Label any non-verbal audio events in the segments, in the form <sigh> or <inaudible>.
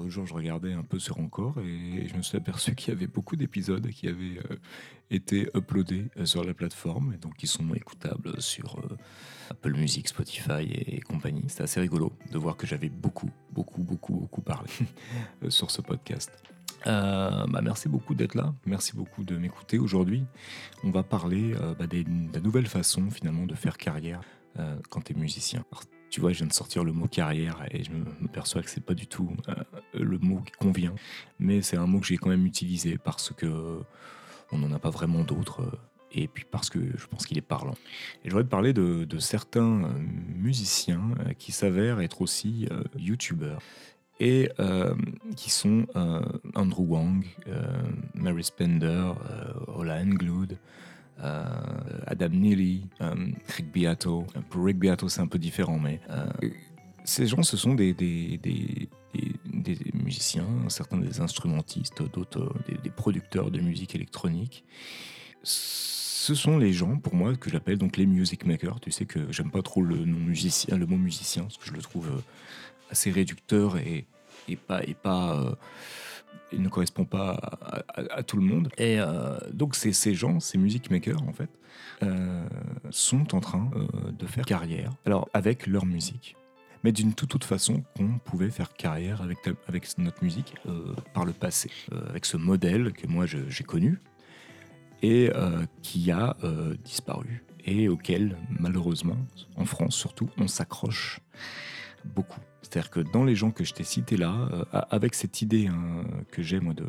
l'autre jour, je regardais un peu sur Encore et je me suis aperçu qu'il y avait beaucoup d'épisodes qui avaient euh, été uploadés euh, sur la plateforme et donc qui sont écoutables sur euh, Apple Music, Spotify et, compagnie. C'était assez rigolo de voir que j'avais beaucoup, beaucoup, beaucoup, beaucoup parlé <laughs> sur ce podcast. bah merci beaucoup d'être là, merci beaucoup de m'écouter. Aujourd'hui, on va parler bah, de la nouvelle façon finalement de faire carrière quand tu es musicien. Tu vois, je viens de sortir le mot carrière et je me perçois que c'est pas du tout euh, le mot qui convient, mais c'est un mot que j'ai quand même utilisé parce que on n'en a pas vraiment d'autres euh, et puis parce que je pense qu'il est parlant. Et je voudrais te parler de, certains euh, musiciens qui s'avèrent être aussi youtubeurs et qui sont Andrew Wang, Mary Spender, Ola Englund, euh, Adam Neely, euh, Rick Beato. Pour Rick Beato, c'est un peu différent, mais euh, ces gens, ce sont des, musiciens, certains des instrumentistes, d'autres des, producteurs de musique électronique. Ce sont les gens, pour moi, que j'appelle donc les music makers. Tu sais que j'aime pas trop le, nom musicien, le mot musicien, parce que je le trouve assez réducteur et pas, et pas il ne correspond pas à, tout le monde. Et euh, donc ces gens, ces music makers en fait, euh, sont en train euh, de faire carrière. Alors avec leur musique, mais d'une toute autre façon qu'on pouvait faire carrière avec notre musique par le passé, avec ce modèle que moi j'ai connu et qui a disparu et auquel malheureusement, en France surtout, on s'accroche beaucoup. C'est-à-dire que dans les gens que je t'ai cités là, euh, avec cette idée hein, que j'ai, moi, de,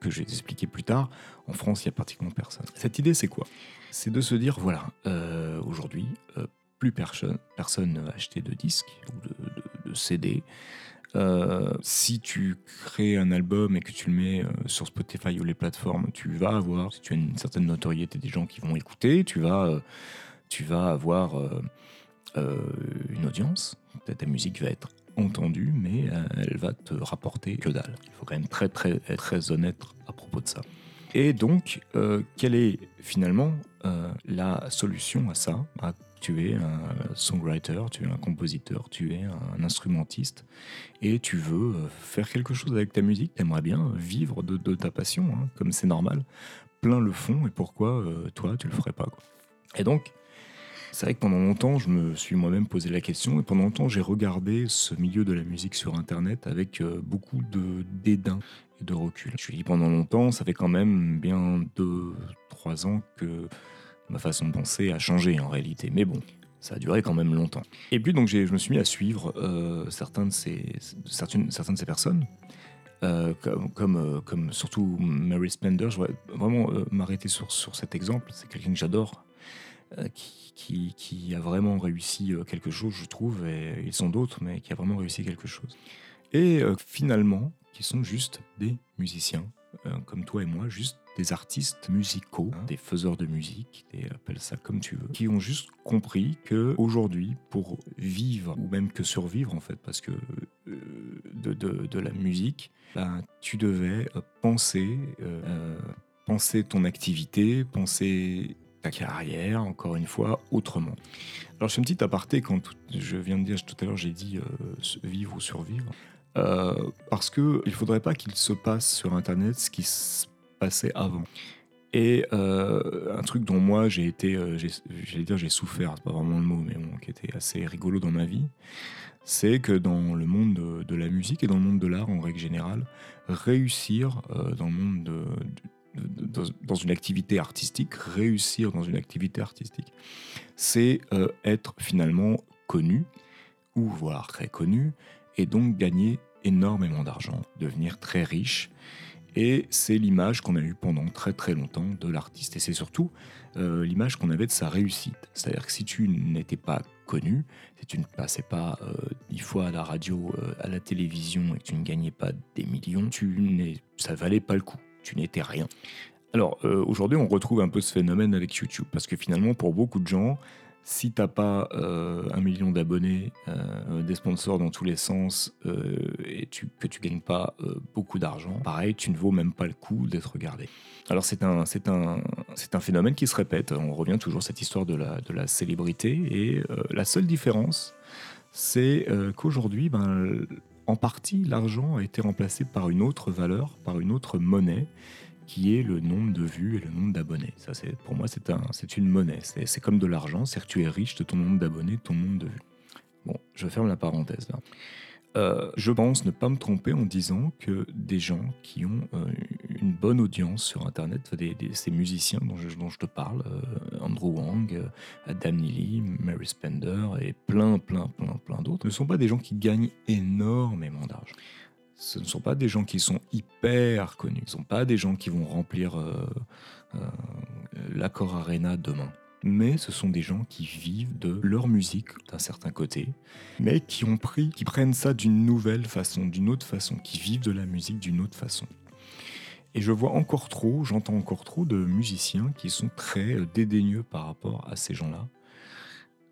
que je vais expliquer plus tard, en France, il n'y a pratiquement personne. Cette idée, c'est quoi? C'est de se dire, voilà, euh, aujourd'hui, euh, plus personne, personne acheter de disques ou de, CD. si tu crées un album et que tu le mets sur Spotify ou les plateformes, tu vas avoir, si tu as une certaine notoriété des gens qui vont écouter, tu vas, tu vas avoir une audience, ta musique va être entendue, mais euh, elle va te rapporter que dalle. Il faut quand même très très être très honnête à propos de ça. Et donc, euh, quelle est finalement euh, la solution à ça? Bah, Tu es un songwriter, tu es un compositeur, tu es un instrumentiste, et tu veux faire quelque chose avec ta musique, tu aimerais bien vivre de, ta passion, hein, comme c'est normal. Plein le font, et pourquoi toi, tu le ferais pas. Et donc, c'est vrai que pendant longtemps, je me suis moi-même posé la question et pendant longtemps, j'ai regardé ce milieu de la musique sur Internet avec euh, beaucoup de dédain et de recul. Je suis dit pendant longtemps, ça fait quand même bien deux, trois ans que ma façon de penser a changé en réalité. Mais bon, ça a duré quand même longtemps. Et puis donc je me suis mis à suivre euh, certaines, de ces personnes. Euh, comme, surtout Mary Spender, je voudrais vraiment m'arrêter sur cet exemple. C'est quelqu'un que j'adore, qui, qui, a vraiment réussi euh, quelque chose, je trouve, et ils sont d'autres, mais qui a vraiment réussi quelque chose. Et euh, finalement, qui sont juste des musiciens, euh, comme toi et moi, juste des artistes musicaux, hein, des faiseurs de musique, appelle ça comme tu veux, qui ont juste compris que aujourd'hui, pour vivre ou même que survivre en fait, parce que de, de, la musique, ben, tu devais penser, penser ton activité, penser ta carrière, encore une fois, autrement. Alors je fais une petite aparté quand je viens de dire tout à l'heure, j'ai dit euh, vivre ou survivre. Euh, parce que il faudrait pas qu'il se passe sur Internet ce qui se passait avant. Et euh, un truc dont moi j'ai été, j'allais dire j'ai souffert, c'est pas vraiment le mot, mais bon, qui était assez rigolo dans ma vie, c'est que dans le monde de, de, la musique et dans le monde de l'art en règle générale, réussir dans le monde de, dans une activité artistique, réussir dans une activité artistique, c'est euh, être finalement connu, ou voire très connu, et donc gagner énormément d'argent, devenir très riche. Et c'est l'image qu'on a eue pendant très très longtemps de l'artiste. Et c'est surtout euh, l'image qu'on avait de sa réussite. C'est-à-dire que si tu n'étais pas connu, si tu ne passais pas euh, dix fois à la radio, à la télévision et que tu ne gagnais pas des millions, tu ça valait pas le coup tu n'étais rien. Alors euh, aujourd'hui, on retrouve un peu ce phénomène avec YouTube, parce que finalement, pour beaucoup de gens, si t'as pas euh, un million d'abonnés, euh, des sponsors dans tous les sens, et tu, que tu gagnes pas beaucoup d'argent, pareil, tu ne vaux même pas le coup d'être regardé. Alors c'est un, phénomène qui se répète. On revient toujours à cette histoire de la, de la célébrité, et la seule différence, c'est qu'aujourd'hui, ben, en partie, l'argent a été remplacé par une autre valeur, par une autre monnaie, qui est le nombre de vues et le nombre d'abonnés. Ça, c'est pour moi, c'est un, c'est une monnaie. C'est, comme de l'argent, c'est que tu es riche de ton nombre d'abonnés, de ton nombre de vues. Bon, je ferme la parenthèse. Euh, je pense ne pas me tromper en disant que des gens qui ont euh, une bonne audience sur Internet, ces musiciens dont je, te parle, euh, Andrew Wang, Adam Neely, Mary Spender et plein, plein, plein, plein d'autres, ne sont pas des gens qui gagnent énormément d'argent. Ce ne sont pas des gens qui sont hyper connus. Ce ne sont pas des gens qui vont remplir l'accord Arena demain mais ce sont des gens qui vivent de leur musique d'un certain côté, mais qui ont pris, qui prennent ça d'une nouvelle façon, d'une autre façon, qui vivent de la musique d'une autre façon. Et je vois encore trop, j'entends encore trop de musiciens qui sont très euh, dédaigneux par rapport à ces gens-là,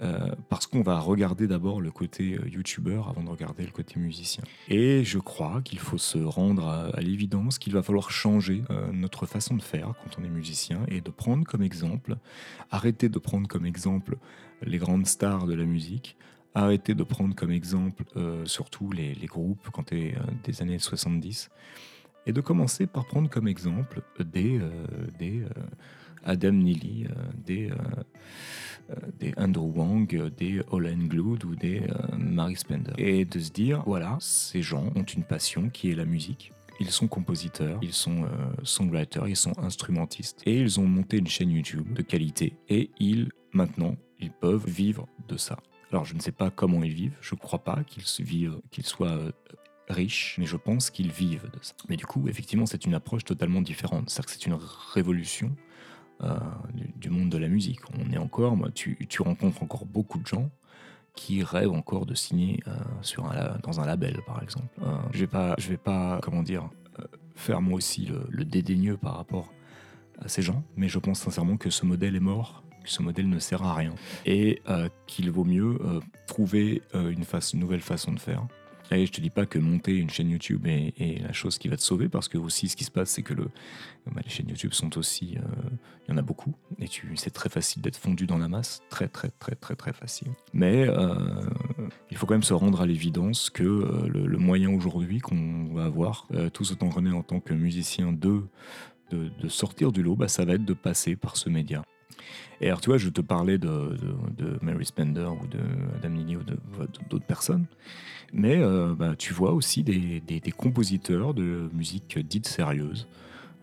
euh, parce qu'on va regarder d'abord le côté euh, youtubeur avant de regarder le côté musicien. Et je crois qu'il faut se rendre à, l'évidence qu'il va falloir changer euh, notre façon de faire quand on est musicien et de prendre comme exemple, arrêter de prendre comme exemple les grandes stars de la musique, arrêter de prendre comme exemple surtout les, groupes quand es des années 70, et de commencer par prendre comme exemple des, des Adam Neely, des euh, des Andrew Wang, euh, des Olen Glood ou des euh, Mary Spender. Et de se dire, voilà, ces gens ont une passion qui est la musique. Ils sont compositeurs, ils sont songwriters, ils sont instrumentistes. Et ils ont monté une chaîne YouTube de qualité. Et ils, maintenant, ils peuvent vivre de ça. Alors je ne sais pas comment ils vivent, je ne crois pas qu'ils vivent, qu'ils soient riches, mais je pense qu'ils vivent de ça. Mais du coup, effectivement, c'est une approche totalement différente. C'est-à-dire que c'est une révolution euh, du, monde de la musique. On est encore, moi, tu, rencontres encore beaucoup de gens qui rêvent encore de signer euh, sur dans un label, par exemple. Euh, je vais pas, je vais pas, comment dire, faire moi aussi le, dédaigneux par rapport à ces gens, mais je pense sincèrement que ce modèle est mort, que ce modèle ne sert à rien, et qu'il vaut mieux trouver une nouvelle façon de faire. Et je te dis pas que monter une chaîne YouTube est, la chose qui va te sauver, parce que aussi ce qui se passe, c'est que bah, les chaînes YouTube sont aussi, euh, il y en a beaucoup, et c'est très facile d'être fondu dans la masse, très très très très très facile. Mais euh, il faut quand même se rendre à l'évidence que euh, le, moyen aujourd'hui qu'on va avoir, tous autant René en tant que musicien de, de, sortir du lot, bah, ça va être de passer par ce média. Et alors, tu vois, je te parlais de, de, Mary Spender ou de Adam Neely ou d'autres personnes, mais euh, bah, tu vois aussi des, compositeurs de musique dite sérieuse,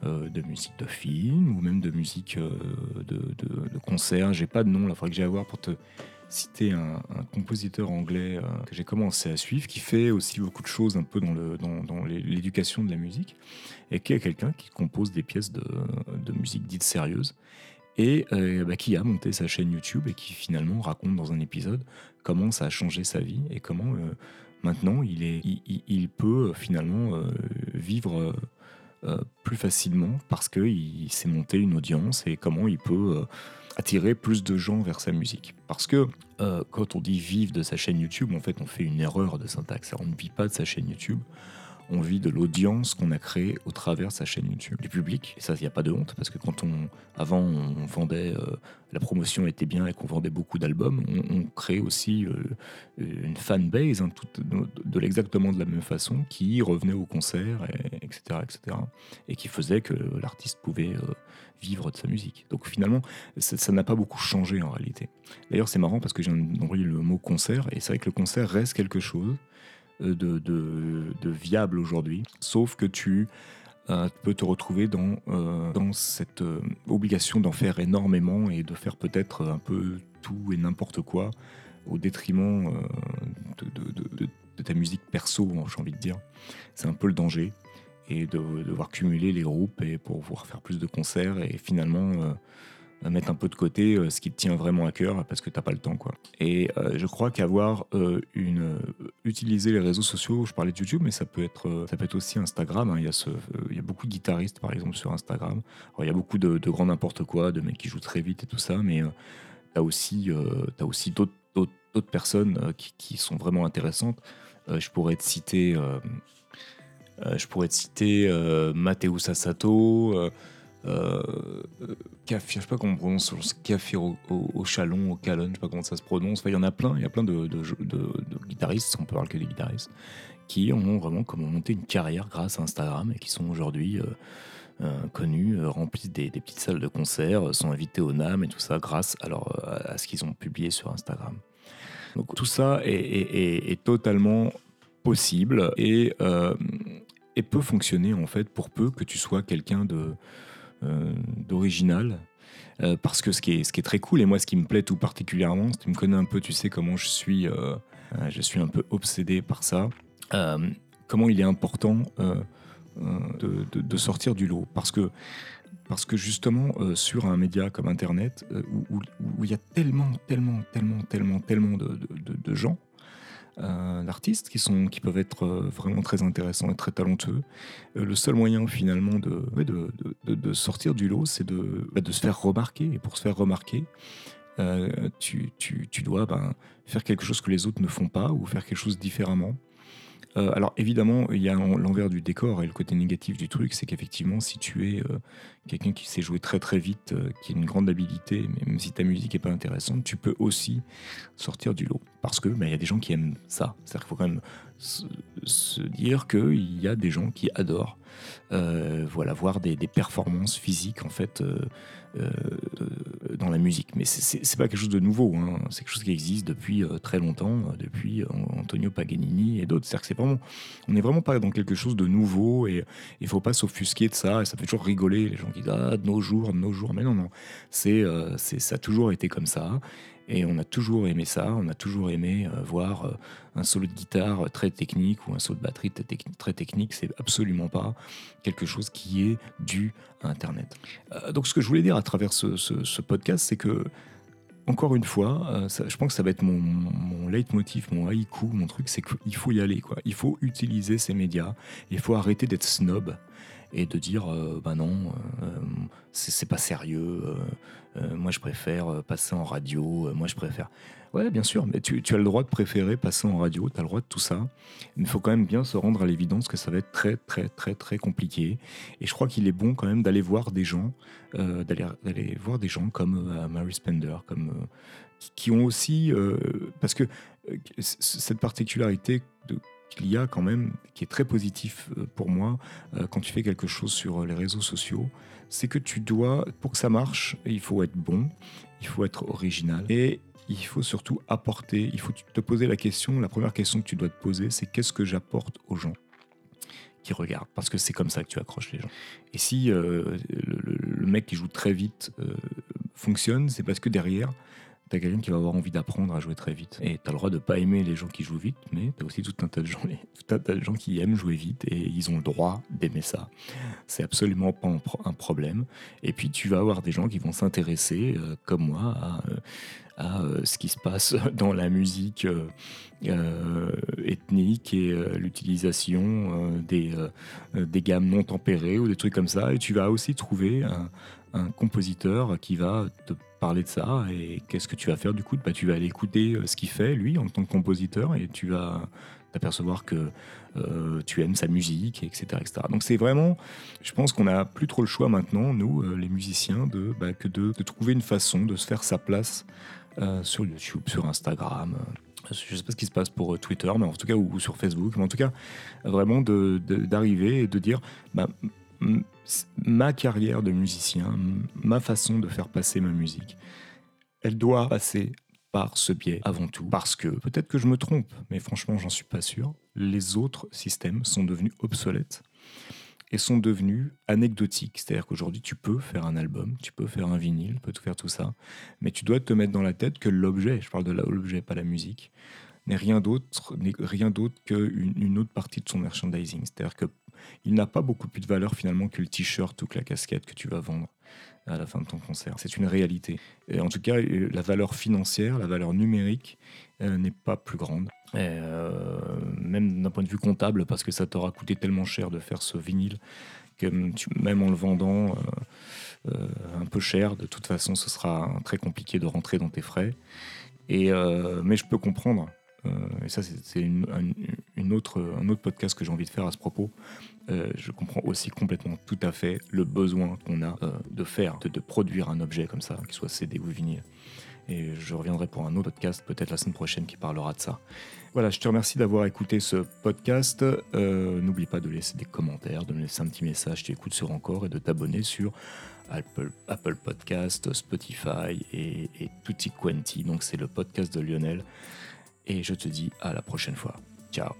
euh, de musique de film ou même de musique euh, de, de, concert. J'ai pas de nom, là, il faudrait que j'aille voir pour te citer un, compositeur anglais que j'ai commencé à suivre, qui fait aussi beaucoup de choses un peu dans, l'éducation de la musique, et qui est quelqu'un qui compose des pièces de, de musique dite sérieuse et euh, bah, qui a monté sa chaîne YouTube et qui finalement raconte dans un épisode comment ça a changé sa vie et comment euh, maintenant il, peut euh, finalement vivre plus facilement parce qu'il s'est monté une audience et comment il peut attirer plus de gens vers sa musique. Parce que quand on dit vivre de sa chaîne YouTube, en fait on fait une erreur de syntaxe. On ne vit pas de sa chaîne YouTube on vit de l'audience qu'on a créée au travers de sa chaîne YouTube, du public. Et ça, il n'y a pas de honte, parce que quand on, avant, on vendait, euh, la promotion était bien et qu'on vendait beaucoup d'albums, on, crée aussi euh, une fanbase, hein, de, l'exactement de la même façon, qui revenait au concert, et, etc., etc., et qui faisait que l'artiste pouvait euh, vivre de sa musique. Donc finalement, ça n'a pas beaucoup changé en réalité. D'ailleurs, c'est marrant parce que j'ai envoyé le mot concert, et c'est vrai que le concert reste quelque chose euh, de, viable aujourd'hui, sauf que tu euh, peux te retrouver dans, euh, dans cette obligation d'en faire énormément et de faire peut-être un peu tout et n'importe quoi au détriment de, de, ta musique perso, j'ai envie de dire. C'est un peu le danger. Et de devoir cumuler les groupes et pour pouvoir faire plus de concerts et finalement mettre un peu de côté euh, ce qui te tient vraiment à cœur parce que t'as pas le temps quoi. Et euh, je crois qu'avoir euh, une utiliser les réseaux sociaux, je parlais de YouTube, mais ça peut être ça peut être aussi Instagram. Hein. Il y a ce, il y a beaucoup de guitaristes par exemple sur Instagram. il y a beaucoup de, de grands n'importe quoi, de mecs qui jouent très vite et tout ça, mais t'as aussi as aussi d'autres d'autres personnes qui, qui, sont vraiment intéressantes. je pourrais te citer je pourrais te citer Matteo Sassato. Euh, je sais pas comment on prononce, Café au, Chalon, au Calon, je sais pas comment ça se prononce. il y en a plein, il y a plein de, guitaristes, on peut parler que des guitaristes, qui ont vraiment comment monté une carrière grâce à Instagram et qui sont aujourd'hui connus, remplissent des, petites salles de concert, sont invités au NAM et tout ça grâce alors, à ce qu'ils ont publié sur Instagram. Donc tout ça est, totalement possible et, et, peut fonctionner en fait pour peu que tu sois quelqu'un de d'original euh, parce que ce qui, est, ce qui est très cool, et moi ce qui me plaît tout particulièrement, si tu me connais un peu, tu sais comment je suis, euh, euh, je suis un peu obsédé par ça, comment il est important de, sortir du lot. Parce que, parce que justement, sur un média comme Internet, où, il y a tellement, tellement, tellement, tellement, tellement de, gens, euh, d'artistes qui, qui peuvent être euh, vraiment très intéressants et très talentueux. Euh, le seul moyen finalement de, de, de, sortir du lot, c'est de, bah, de se faire remarquer. Et pour se faire remarquer, tu, tu, tu, dois ben, faire quelque chose que les autres ne font pas ou faire quelque chose différemment. Euh, alors évidemment, il y a l'envers du décor et le côté négatif du truc, c'est qu'effectivement, si tu es euh, quelqu'un qui sait jouer très très vite, euh, qui a une grande habilité, même si ta musique n'est pas intéressante, tu peux aussi sortir du lot. Parce que bah, il y a des gens qui aiment ça. C'est-à-dire qu'il faut quand même se, dire qu'il y a des gens qui adorent voilà, voir des, performances physiques en fait euh, dans la musique. Mais c'est pas quelque chose de nouveau, hein. c'est quelque chose qui existe depuis euh, très longtemps, euh, depuis Antonio Paganini et d'autres. C'est-à-dire que vraiment, on n'est vraiment pas dans quelque chose de nouveau et il faut pas s'offusquer de ça. Et ça fait toujours rigoler les gens qui disent ah de nos jours, de nos jours. Mais non, non, c'est ça a toujours été comme ça. Et on a toujours aimé ça, on a toujours aimé euh, voir euh, un solo de guitare très technique ou un solo de batterie très technique. C'est absolument pas quelque chose qui est dû à Internet. Euh, donc ce que je voulais dire à travers ce, podcast, c'est que encore une fois, je pense que ça va être mon, mon leitmotiv, mon haïku, mon truc, c'est qu'il faut y aller. Quoi. Il faut utiliser ces médias, il faut arrêter d'être snob et de dire bah non, euh, c'est pas sérieux, euh, moi je préfère passer en radio, moi je préfère. Ouais, bien sûr, mais tu, as le droit de préférer passer en radio, tu as le droit de tout ça, mais il faut quand même bien se rendre à l'évidence que ça va être très très très très compliqué. Et je crois qu'il est bon quand même d'aller voir des gens, d'aller voir des gens comme Mary Spender, comme qui ont aussi, parce que cette particularité de qu'il y a quand même, qui est très positif euh, pour moi, euh, quand tu fais quelque chose sur euh, les réseaux sociaux, c'est que tu dois, pour que ça marche, il faut être bon, il faut être original et il faut surtout apporter, il faut te poser la question, la première question que tu dois te poser, c'est qu'est-ce que j'apporte aux gens qui regardent, parce que c'est comme ça que tu accroches les gens. Et si le, mec qui joue très vite fonctionne, c'est parce que derrière, Quelqu'un qui va avoir envie d'apprendre à jouer très vite. Et t'as le droit de pas aimer les gens qui jouent vite, mais t'as aussi tout un tas de gens, tout un tas de gens qui aiment jouer vite et ils ont le droit d'aimer ça. C'est absolument pas un problème. Et puis tu vas avoir des gens qui vont s'intéresser, euh, comme moi, à, euh, euh, ce qui se passe <laughs> dans la musique et l'utilisation des, des gammes non tempérées ou des trucs comme ça. Et tu vas aussi trouver un, compositeur qui va te parler de ça et qu'est-ce que tu vas faire du coup? Bah, Tu vas aller écouter euh, ce qu'il fait lui en tant que compositeur et tu vas t'apercevoir que euh, tu aimes sa musique, etc. etc. Donc c'est vraiment, je pense qu'on n'a plus trop le choix maintenant, nous, euh, les musiciens, de, bah, que de, trouver une façon de se faire sa place sur YouTube, sur Instagram. Je ne sais pas ce qui se passe pour Twitter, mais en tout cas, ou, sur Facebook, mais en tout cas, vraiment d'arriver et de dire, bah, ma carrière de musicien, ma façon de faire passer ma musique, elle doit passer par ce biais avant tout. Parce que, peut-être que je me trompe, mais franchement, j'en suis pas sûr, les autres systèmes sont devenus obsolètes et sont devenus anecdotiques. C'est-à-dire qu'aujourd'hui, tu peux faire un album, tu peux faire un vinyle, tu peux tout faire tout ça, mais tu dois te mettre dans la tête que l'objet, je parle de l'objet, pas la musique, n'est rien d'autre rien d'autre qu'une une autre partie de son merchandising. C'est-à-dire que il n'a pas beaucoup plus de valeur finalement que le t-shirt ou que la casquette que tu vas vendre à la fin de ton concert. C'est une réalité. En tout cas, euh, la valeur financière, la valeur numérique euh, n'est pas plus grande. Euh, même d'un point de vue comptable, parce que ça t'aura coûté tellement cher de faire ce vinyle que même en le vendant un peu cher, de toute façon, ce sera très compliqué de rentrer dans tes frais. Mais je peux comprendre et ça, c'est une, autre, un autre podcast que j'ai envie de faire à ce propos. Euh, je comprends aussi complètement tout à fait le besoin qu'on a euh, de faire, de, produire un objet comme ça, qu'il soit CD ou vinyle. Et je reviendrai pour un autre podcast, peut-être la semaine prochaine, qui parlera de ça. Voilà, je te remercie d'avoir écouté ce podcast. Euh, n'oublie pas de laisser des commentaires, de me laisser un petit message, tu écoutes sur encore et de t'abonner sur Apple, Podcast, Spotify et, et Tutti Quanti. Donc c'est le podcast de Lionel. Et je te dis à la prochaine fois. Ciao